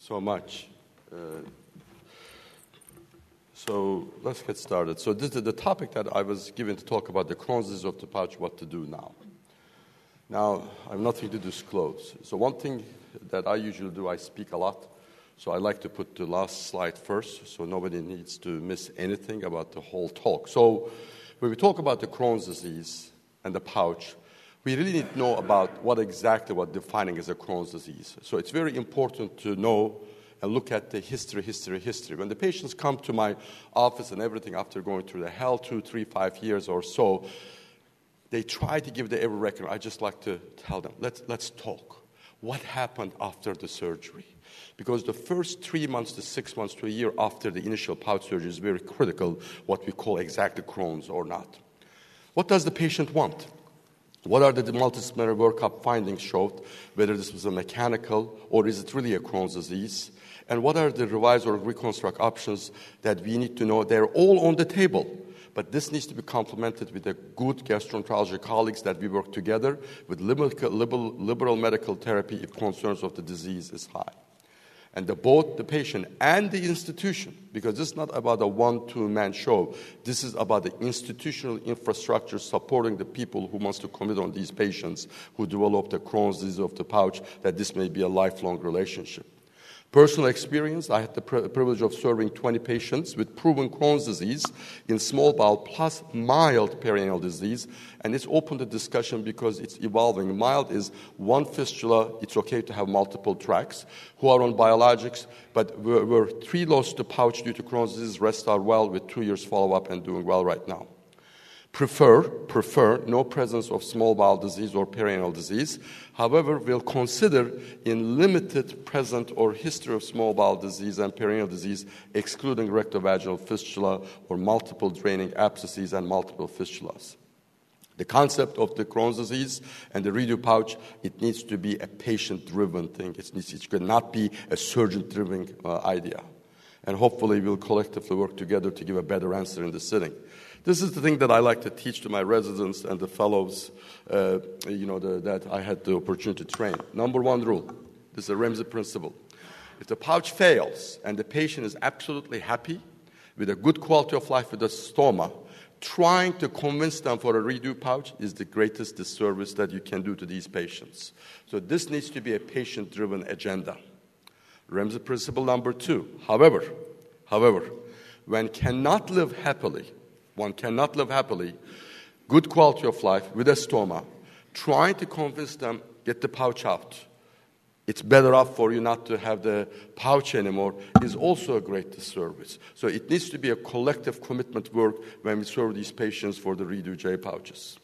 so much. Uh, so let's get started. So this is the topic that I was given to talk about the Crohn's disease of the pouch, what to do now. Now, I have nothing to disclose. So one thing that I usually do, I speak a lot. So I like to put the last slide first so nobody needs to miss anything about the whole talk. So when we talk about the Crohn's disease and the pouch, we really need to know about what exactly what defining as a Crohn's disease. So it's very important to know and look at the history, history, history. When the patients come to my office and everything after going through the hell two, three, five years or so, they try to give the every record. I just like to tell them, let's, let's talk. What happened after the surgery? Because the first three months to six months to a year after the initial pouch surgery is very critical, what we call exactly Crohn's or not. What does the patient want? What are the multidisciplinary workup findings showed, whether this was a mechanical or is it really a Crohn's disease? And what are the revise or reconstruct options that we need to know? They're all on the table. But this needs to be complemented with the good gastroenterology colleagues that we work together with liberal medical therapy if concerns of the disease is high and the, both the patient and the institution, because this is not about a one two man show. This is about the institutional infrastructure supporting the people who wants to commit on these patients who develop the Crohn's disease of the pouch, that this may be a lifelong relationship. Personal experience, I had the privilege of serving 20 patients with proven Crohn's disease in small bowel plus mild perianal disease. And it's open to discussion because it's evolving. Mild is one fistula, it's okay to have multiple tracks, who are on biologics, but were, were three lost to pouch due to Crohn's disease, rest are well with two years follow up and doing well right now. Prefer, prefer no presence of small bowel disease or perianal disease. However, will consider in limited present or history of small bowel disease and perianal disease, excluding rectovaginal fistula or multiple draining abscesses and multiple fistulas. The concept of the Crohn's disease and the redo pouch, it needs to be a patient-driven thing. It, needs, it cannot be a surgeon-driven uh, idea. And hopefully we'll collectively work together to give a better answer in the sitting. This is the thing that I like to teach to my residents and the fellows, uh, you know, the, that I had the opportunity to train. Number one rule, this is a Remzi principle. If the pouch fails and the patient is absolutely happy with a good quality of life with a stoma, trying to convince them for a redo pouch is the greatest disservice that you can do to these patients. So this needs to be a patient-driven agenda. Remzi principle number two. However, however, when cannot live happily one cannot live happily, good quality of life with a stoma, trying to convince them, get the pouch out. It's better off for you not to have the pouch anymore is also a great disservice. So it needs to be a collective commitment work when we serve these patients for the Redo J pouches.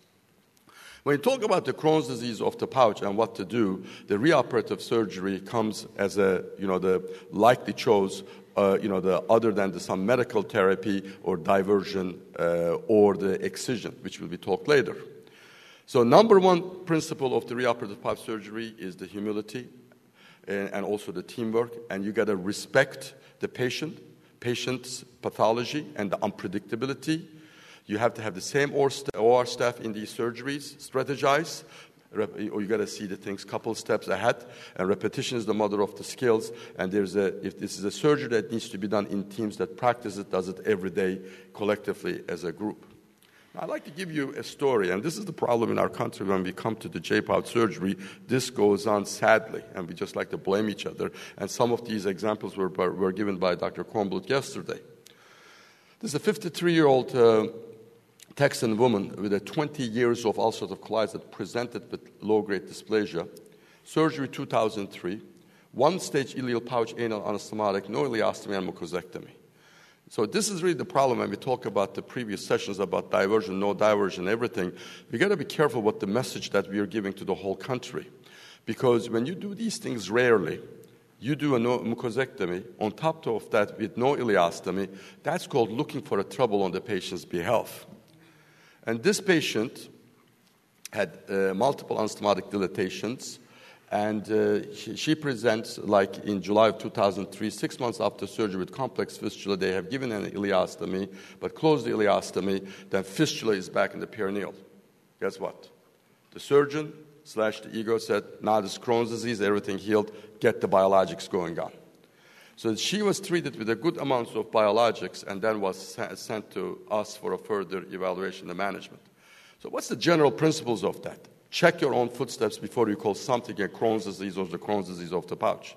When you talk about the Crohn's disease of the pouch and what to do, the reoperative surgery comes as a, you know, the likely choice uh, you know, the, other than the, some medical therapy or diversion uh, or the excision, which will be talked later. So, number one principle of the reoperative pipe surgery is the humility and, and also the teamwork, and you got to respect the patient, patient's pathology, and the unpredictability. You have to have the same OR staff in these surgeries, strategize, or you got to see the things couple steps ahead. And repetition is the mother of the skills. And there's a, if this is a surgery that needs to be done in teams that practice it, does it every day collectively as a group. Now, I'd like to give you a story, and this is the problem in our country when we come to the J-pouch surgery. This goes on sadly, and we just like to blame each other. And some of these examples were, were given by Dr. Kornbluth yesterday. This is a 53 year old uh, Texan woman with a 20 years of ulcerative colitis that presented with low-grade dysplasia. Surgery 2003, one-stage ileal pouch anal anastomotic, no ileostomy and mucosectomy. So this is really the problem when we talk about the previous sessions about diversion, no diversion, everything. We got to be careful what the message that we are giving to the whole country, because when you do these things rarely, you do a no mucosectomy on top of that with no ileostomy. That's called looking for a trouble on the patient's behalf. And this patient had uh, multiple anastomotic dilatations, and uh, she, she, presents like in July of 2003, six months after surgery with complex fistula. They have given an ileostomy, but closed the ileostomy. Then fistula is back in the perineal. Guess what? The surgeon slash the ego said, "Now this Crohn's disease, everything healed. Get the biologics going on." So she was treated with a good amount of biologics and then was sent to us for a further evaluation and management. So what's the general principles of that? Check your own footsteps before you call something a Crohn's disease or the Crohn's disease of the pouch.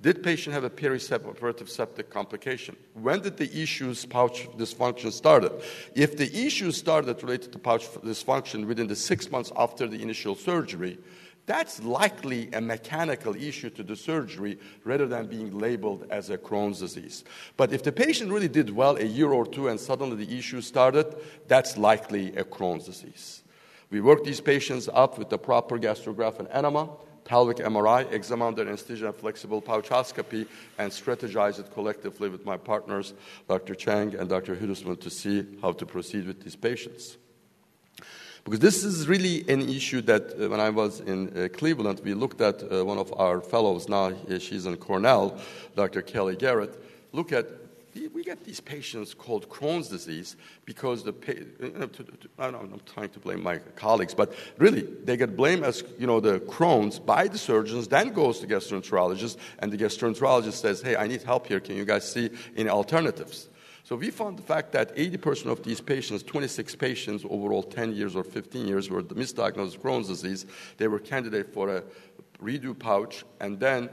Did patient have a perioperative septic complication? When did the issues pouch dysfunction started? If the issues started related to pouch dysfunction within the six months after the initial surgery, that's likely a mechanical issue to the surgery rather than being labeled as a Crohn's disease. But if the patient really did well a year or two and suddenly the issue started, that's likely a Crohn's disease. We work these patients up with the proper Gastrografin enema pelvic MRI, exam under anesthesia, flexible pouchoscopy, and strategize it collectively with my partners, Dr. Chang and Dr. Hudesman, to see how to proceed with these patients. Because this is really an issue that uh, when I was in uh, Cleveland, we looked at uh, one of our fellows, now she's in Cornell, Dr. Kelly Garrett, look at we get these patients called Crohn's disease because the I don't, I'm trying to blame my colleagues, but really they get blamed as you know the Crohn's by the surgeons, then goes to gastroenterologist, and the gastroenterologist says, "Hey, I need help here. Can you guys see any alternatives?" So we found the fact that 80% of these patients, 26 patients overall, 10 years or 15 years, were misdiagnosed Crohn's disease. They were candidate for a redo pouch, and then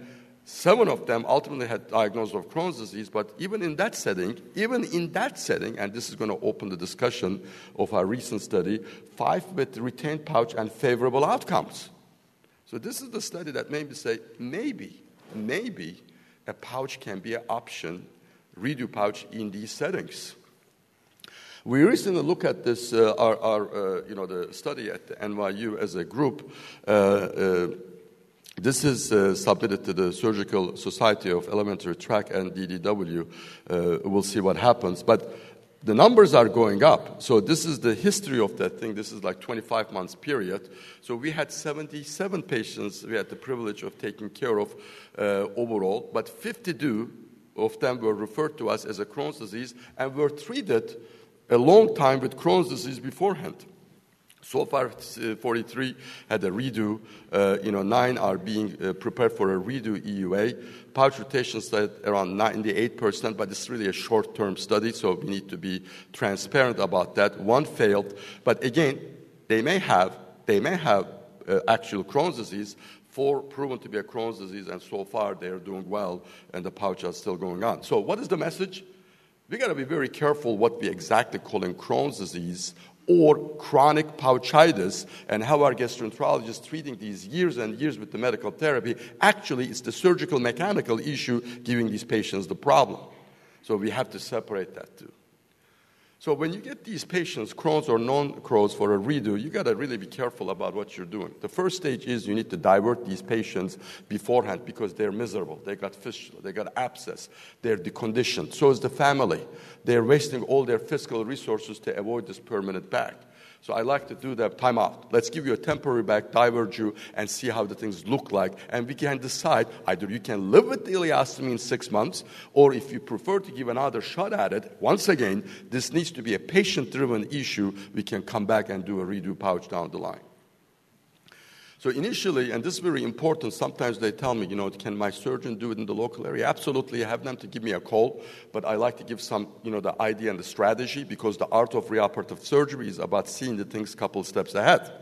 Seven of them ultimately had diagnosis of Crohn's disease, but even in that setting, even in that setting, and this is going to open the discussion of our recent study, five with retained pouch and favorable outcomes. So this is the study that made me say, maybe, maybe a pouch can be an option, redo pouch in these settings. We recently looked at this, uh, our, our uh, you know, the study at the NYU as a group. Uh, uh this is uh, submitted to the Surgical Society of Alimentary Tract and DDW. Uh, we'll see what happens. But the numbers are going up. So this is the history of that thing. This is like 25 months period. So we had 77 patients we had the privilege of taking care of overall, but 52 of them were referred to us as a Crohn's disease and were treated a long time with Crohn's disease beforehand. So far, uh, 43 had a redo. Uh, you know, nine are being uh, prepared for a redo EUA. Pouch rotation at around 98%, but it's really a short-term study, so we need to be transparent about that. One failed, but again, they may have they may have uh, actual Crohn's disease. Four proven to be a Crohn's disease, and so far they are doing well, and the pouch are still going on. So, what is the message? We got to be very careful what we exactly call in Crohn's disease or chronic pouchitis and how our gastroenterologists treating these years and years with the medical therapy actually it's the surgical mechanical issue giving these patients the problem so we have to separate that too so when you get these patients crohn's or non-crohn's for a redo you got to really be careful about what you're doing. The first stage is you need to divert these patients beforehand because they're miserable. They got fistula they got abscess they're deconditioned. So is the family. They're wasting all their fiscal resources to avoid this permanent bag. So I like to do that time out. Let's give you a temporary back, divert you, and see how the things look like. And we can decide either you can live with the ileostomy in six months, or if you prefer to give another shot at it, once again, this needs to be a patient driven issue. We can come back and do a redo pouch down the line. So initially, and this is very important, sometimes they tell me, you know, can my surgeon do it in the local area? Absolutely, I have them to give me a call, but I like to give some, you know, the idea and the strategy because the art of reoperative surgery is about seeing the things a couple steps ahead.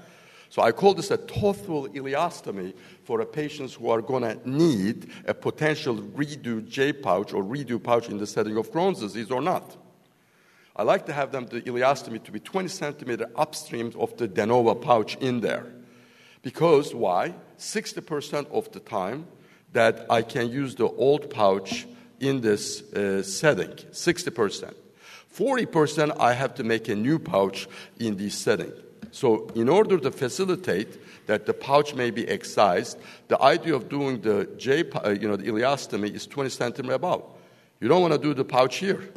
So I call this a total ileostomy for patients who are going to need a potential redo J pouch or redo pouch in the setting of Crohn's disease or not. I like to have them the ileostomy to be 20 centimeter upstream of the de novo pouch in there. Because why? 60% of the time that I can use the old pouch in this uh, setting, 60%. 40% I have to make a new pouch in this setting. So, in order to facilitate that the pouch may be excised, the idea of doing the J, uh, you know, the ileostomy is 20 centimeters above. You don't want to do the pouch here.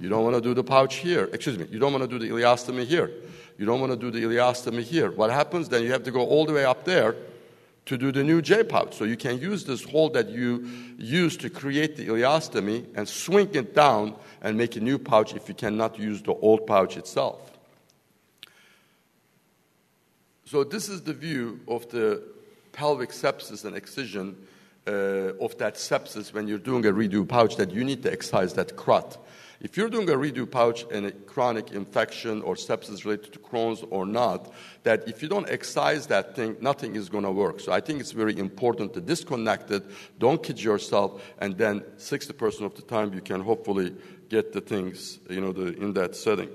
You don't want to do the pouch here. Excuse me. You don't want to do the ileostomy here. You don't want to do the ileostomy here. What happens then? You have to go all the way up there to do the new J pouch. So you can use this hole that you use to create the ileostomy and swing it down and make a new pouch if you cannot use the old pouch itself. So this is the view of the pelvic sepsis and excision uh, of that sepsis when you're doing a redo pouch that you need to excise that CRUT. If you're doing a redo pouch and a chronic infection or sepsis related to Crohn's or not, that if you don't excise that thing, nothing is going to work. So I think it's very important to disconnect it, don't kid yourself, and then 60% of the time you can hopefully get the things, you know, the, in that setting.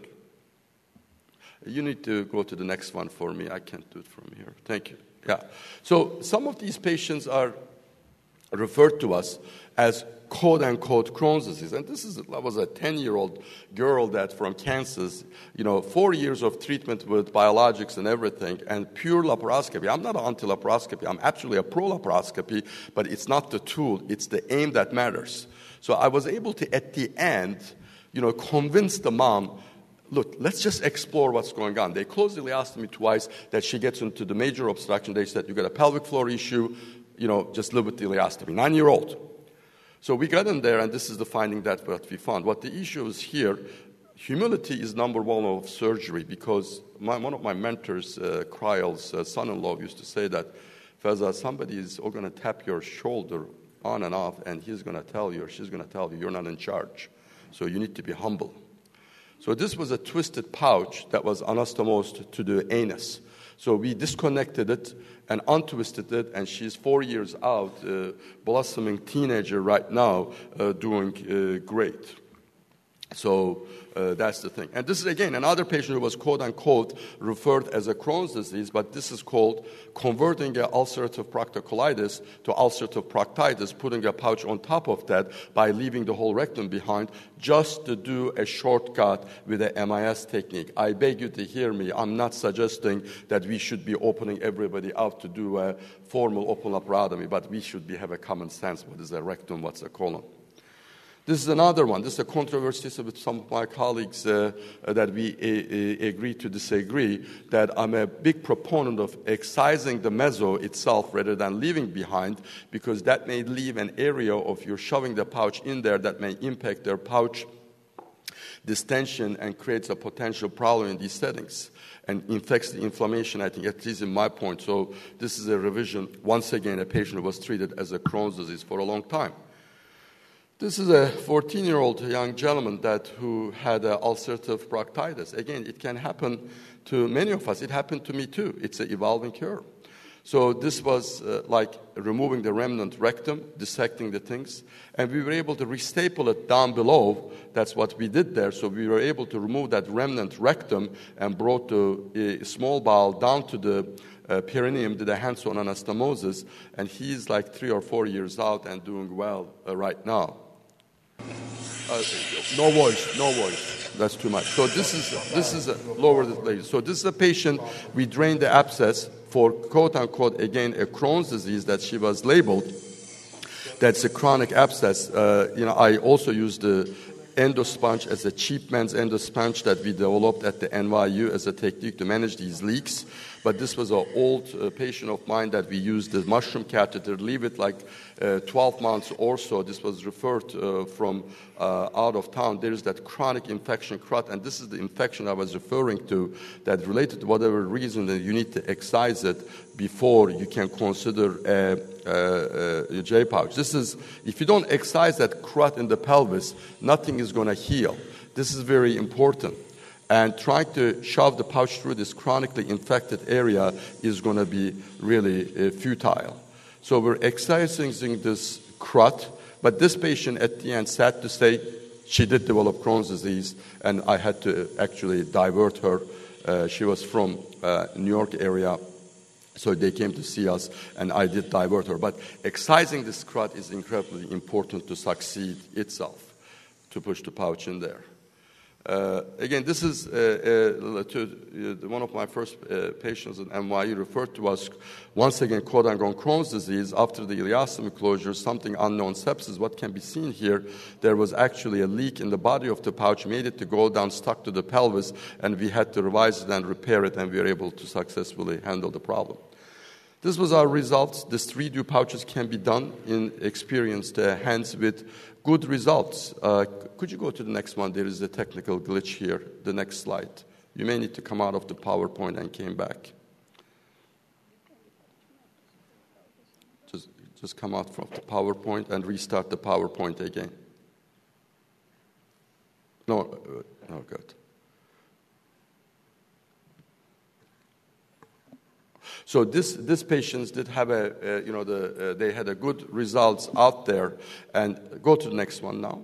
You need to go to the next one for me. I can't do it from here. Thank you. Yeah. So some of these patients are referred to us as quote unquote Crohn's disease. And this is that was a 10 year old girl that from Kansas, you know, four years of treatment with biologics and everything, and pure laparoscopy. I'm not anti laparoscopy, I'm actually a pro laparoscopy, but it's not the tool, it's the aim that matters. So I was able to, at the end, you know, convince the mom look, let's just explore what's going on. They closely asked me twice that she gets into the major obstruction. They said, you got a pelvic floor issue, you know, just live with the ileostomy. Nine year old. So we got in there, and this is the finding that what we found. What the issue is here, humility is number one of surgery because my, one of my mentors, uh, uh, son-in-law, used to say that, Feza, somebody is going to tap your shoulder on and off, and he's going to tell you or she's going to tell you you're not in charge. So you need to be humble. So this was a twisted pouch that was anastomosed to the anus. So we disconnected it and untwisted it, and she's four years out, uh, blossoming teenager right now, uh, doing uh, great. So uh, that's the thing. And this is again another patient who was quote unquote referred as a Crohn's disease, but this is called converting an ulcerative proctocolitis to ulcerative proctitis, putting a pouch on top of that by leaving the whole rectum behind, just to do a shortcut with a MIS technique. I beg you to hear me. I'm not suggesting that we should be opening everybody up to do a formal open laparotomy, but we should be, have a common sense. What is a rectum? What's a colon? This is another one. This is a controversy with some of my colleagues uh, uh, that we uh, uh, agree to disagree. That I'm a big proponent of excising the meso itself rather than leaving behind, because that may leave an area of you're shoving the pouch in there that may impact their pouch distension and creates a potential problem in these settings and infects the inflammation, I think, at least in my point. So, this is a revision. Once again, a patient was treated as a Crohn's disease for a long time. This is a 14 year old young gentleman that, who had ulcerative proctitis. Again, it can happen to many of us. It happened to me too. It's an evolving curve. So this was uh, like removing the remnant rectum, dissecting the things, and we were able to restaple it down below. That's what we did there. So we were able to remove that remnant rectum and brought the uh, small bowel down to the uh, perineum, did a hands-on anastomosis, and he's like three or four years out and doing well uh, right now. Uh, no voice, no voice. That's too much. So this is this is a lower the lady. So this is a patient. We drained the abscess for quote unquote again a Crohn's disease that she was labeled. That's a chronic abscess. Uh, you know, I also used the endosponge as a cheap man's endosponge that we developed at the NYU as a technique to manage these leaks. But this was an old uh, patient of mine that we used the mushroom catheter, leave it like uh, 12 months or so. This was referred uh, from uh, out of town. There is that chronic infection CRUT, and this is the infection I was referring to that related to whatever reason that you need to excise it before you can consider a, a, a J pouch. This is, if you don't excise that CRUT in the pelvis, nothing is going to heal. This is very important and trying to shove the pouch through this chronically infected area is going to be really uh, futile. So we're excising this CRUT, but this patient at the end, sad to say, she did develop Crohn's disease, and I had to actually divert her. Uh, she was from uh, New York area, so they came to see us, and I did divert her. But excising this CRUT is incredibly important to succeed itself, to push the pouch in there. Uh, again, this is uh, uh, to, uh, one of my first uh, patients at NYU referred to us once again, quote Crohn's disease after the ileostomy closure, something unknown sepsis. What can be seen here, there was actually a leak in the body of the pouch, made it to go down, stuck to the pelvis, and we had to revise it and repair it, and we were able to successfully handle the problem. This was our results. These redo pouches can be done in experienced uh, hands with good results. Uh, could you go to the next one? There is a technical glitch here. The next slide. You may need to come out of the PowerPoint and came back. Just, just come out from the PowerPoint and restart the PowerPoint again. No, uh, no, good. So this, this patients did have a, uh, you know, the, uh, they had a good results out there. And go to the next one now.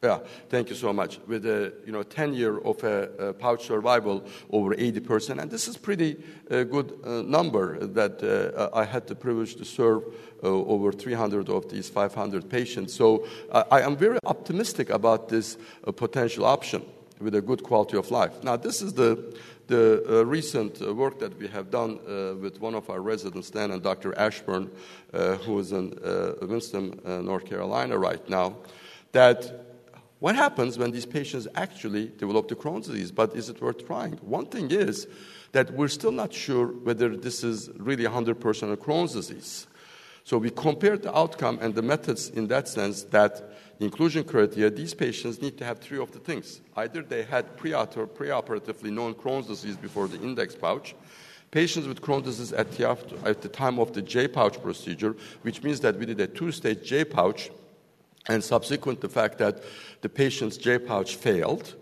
Yeah, thank you so much. With a you know 10 year of a, a pouch survival over 80%, and this is pretty uh, good uh, number that uh, I had the privilege to serve uh, over 300 of these 500 patients. So I am very optimistic about this uh, potential option with a good quality of life. Now this is the the uh, recent uh, work that we have done uh, with one of our residents, Dan and Dr. Ashburn, uh, who is in uh, Winston, uh, North Carolina right now, that what happens when these patients actually develop the Crohn's disease, but is it worth trying? One thing is that we're still not sure whether this is really 100% a Crohn's disease. So we compared the outcome and the methods in that sense that inclusion criteria, these patients need to have three of the things. Either they had preoperatively known Crohn's disease before the index pouch, patients with Crohn's disease at the, at the time of the J pouch procedure, which means that we did a two stage J pouch, and subsequent the fact that the patient's J pouch failed.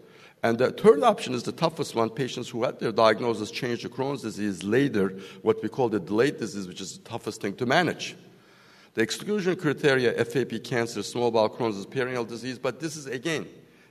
And the third option is the toughest one patients who had their diagnosis change to Crohn's disease later, what we call the delayed disease, which is the toughest thing to manage. The exclusion criteria, FAP cancer, small bowel Crohn's perineal disease, but this is again,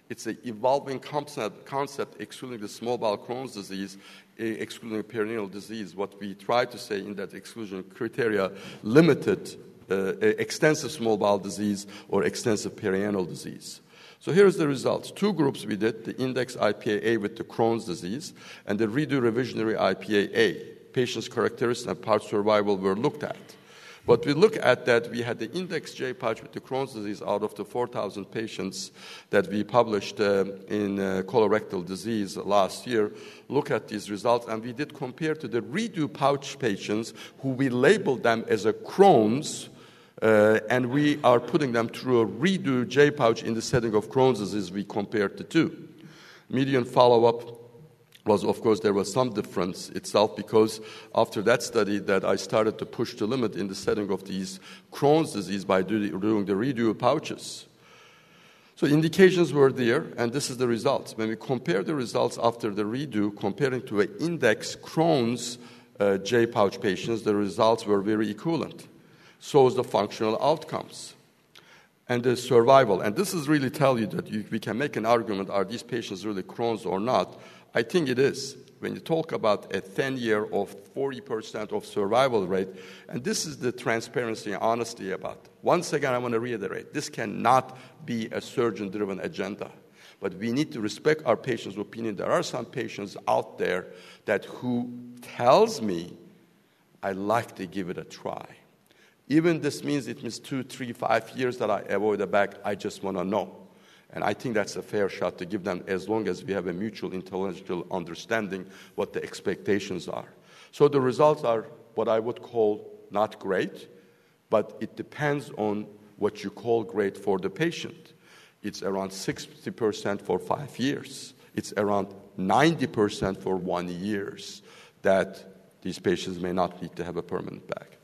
it's an evolving concept, concept excluding the small bowel Crohn's disease, excluding perineal disease. What we try to say in that exclusion criteria, limited uh, extensive small bowel disease or extensive perianal disease. So here's the results. Two groups we did, the index IPAA with the Crohn's disease and the redo revisionary IPAA. Patients' characteristics and pouch survival were looked at. But we look at that, we had the index J pouch with the Crohn's disease out of the 4,000 patients that we published uh, in uh, colorectal disease last year. Look at these results, and we did compare to the redo pouch patients who we labeled them as a Crohn's. Uh, and we are putting them through a redo J pouch in the setting of Crohn's disease. We compared the two. Median follow up was of course there was some difference itself because after that study that I started to push the limit in the setting of these Crohn's disease by doing the redo pouches. So indications were there, and this is the results. When we compare the results after the redo, comparing to an index Crohn's uh, J pouch patients, the results were very equivalent. So is the functional outcomes and the survival. And this is really tell you that you, we can make an argument: Are these patients really Crohn's or not? I think it is. When you talk about a 10 year of 40% of survival rate, and this is the transparency and honesty about. Once again, I want to reiterate this cannot be a surgeon driven agenda. But we need to respect our patients' opinion. There are some patients out there that who tells me, I like to give it a try. Even this means it means two, three, five years that I avoid the back, I just want to know. And I think that's a fair shot to give them as long as we have a mutual intellectual understanding what the expectations are. So the results are what I would call not great, but it depends on what you call great for the patient. It's around 60% for five years. It's around 90% for one years that these patients may not need to have a permanent back.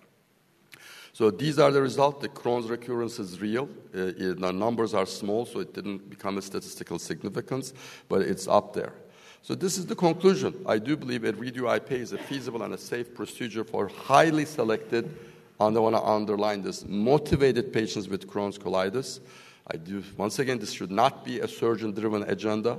So these are the results. The Crohn's recurrence is real. Uh, it, the numbers are small, so it didn't become a statistical significance, but it's up there. So this is the conclusion. I do believe a redo IP is a feasible and a safe procedure for highly selected, and I want to underline this, motivated patients with Crohn's colitis. I do, once again, this should not be a surgeon-driven agenda.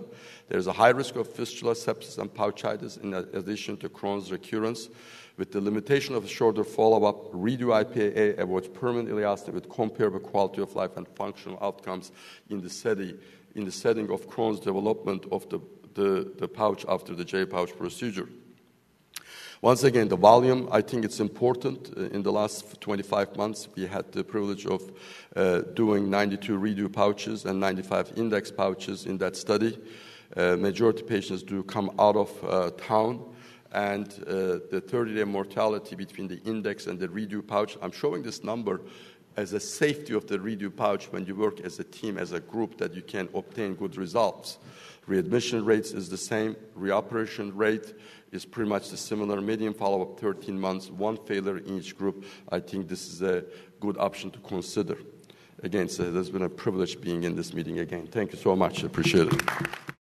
There's a high risk of fistula, sepsis, and pouchitis in addition to Crohn's recurrence. With the limitation of a shorter follow-up, redo IPAA avoids permanent ileostomy with comparable quality of life and functional outcomes in the setting, in the setting of Crohn's development of the, the, the pouch after the J pouch procedure. Once again, the volume, I think it's important. Uh, in the last 25 months, we had the privilege of uh, doing 92 redo pouches and 95 index pouches in that study. Uh, majority patients do come out of uh, town and uh, the 30 day mortality between the index and the redo pouch. I'm showing this number as a safety of the redo pouch when you work as a team, as a group, that you can obtain good results. Readmission rates is the same. Reoperation rate is pretty much the similar. Median follow-up 13 months, one failure in each group. I think this is a good option to consider. Again, so it has been a privilege being in this meeting again. Thank you so much. Appreciate it.